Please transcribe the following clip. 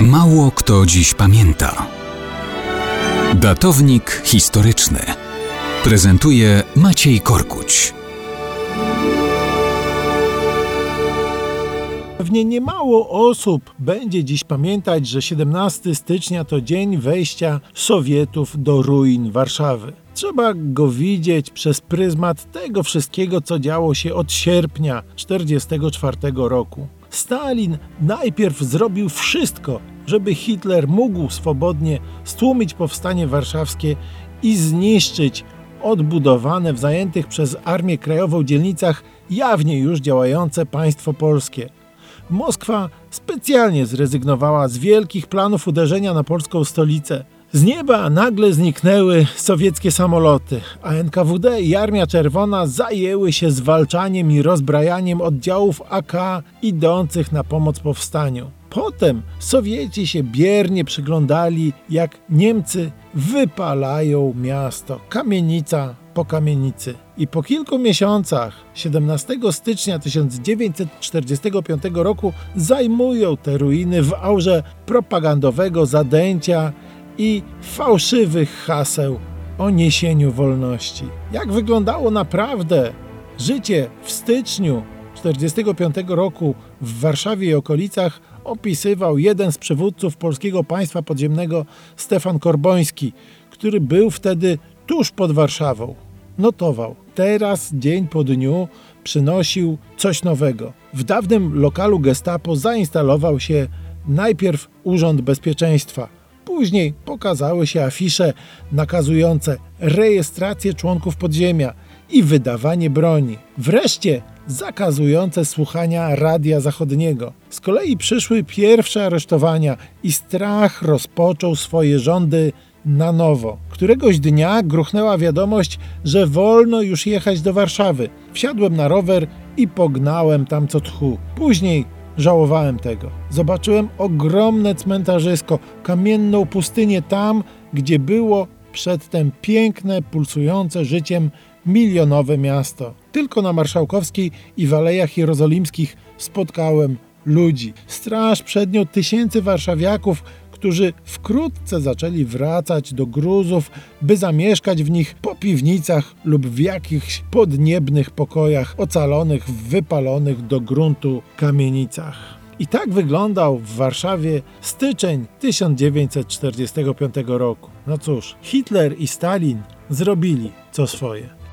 Mało kto dziś pamięta. Datownik historyczny prezentuje Maciej Korkuć. Pewnie niemało osób będzie dziś pamiętać, że 17 stycznia to dzień wejścia Sowietów do ruin Warszawy. Trzeba go widzieć przez pryzmat tego wszystkiego, co działo się od sierpnia 1944 roku. Stalin najpierw zrobił wszystko, żeby Hitler mógł swobodnie stłumić powstanie warszawskie i zniszczyć odbudowane w zajętych przez Armię Krajową dzielnicach jawnie już działające państwo polskie. Moskwa specjalnie zrezygnowała z wielkich planów uderzenia na polską stolicę. Z nieba nagle zniknęły sowieckie samoloty, a NKWD i Armia Czerwona zajęły się zwalczaniem i rozbrajaniem oddziałów AK idących na pomoc powstaniu. Potem Sowieci się biernie przyglądali, jak Niemcy wypalają miasto, kamienica po kamienicy. I po kilku miesiącach, 17 stycznia 1945 roku, zajmują te ruiny w aurze propagandowego zadęcia i fałszywych haseł o niesieniu wolności. Jak wyglądało naprawdę życie w styczniu 1945 roku w Warszawie i okolicach opisywał jeden z przywódców polskiego państwa podziemnego Stefan Korboński, który był wtedy tuż pod Warszawą. Notował. Teraz, dzień po dniu, przynosił coś nowego. W dawnym lokalu Gestapo zainstalował się najpierw Urząd Bezpieczeństwa. Później pokazały się afisze nakazujące rejestrację członków podziemia i wydawanie broni. Wreszcie zakazujące słuchania radia zachodniego. Z kolei przyszły pierwsze aresztowania i strach rozpoczął swoje rządy na nowo. Któregoś dnia gruchnęła wiadomość, że wolno już jechać do Warszawy. Wsiadłem na rower i pognałem tam co tchu. Później żałowałem tego. Zobaczyłem ogromne cmentarzysko, kamienną pustynię tam, gdzie było przedtem piękne, pulsujące życiem milionowe miasto. Tylko na Marszałkowskiej i w Alejach Jerozolimskich spotkałem ludzi. Straż przed nią tysięcy warszawiaków, którzy wkrótce zaczęli wracać do gruzów, by zamieszkać w nich po piwnicach lub w jakichś podniebnych pokojach ocalonych w wypalonych do gruntu kamienicach. I tak wyglądał w Warszawie styczeń 1945 roku. No cóż, Hitler i Stalin zrobili co swoje.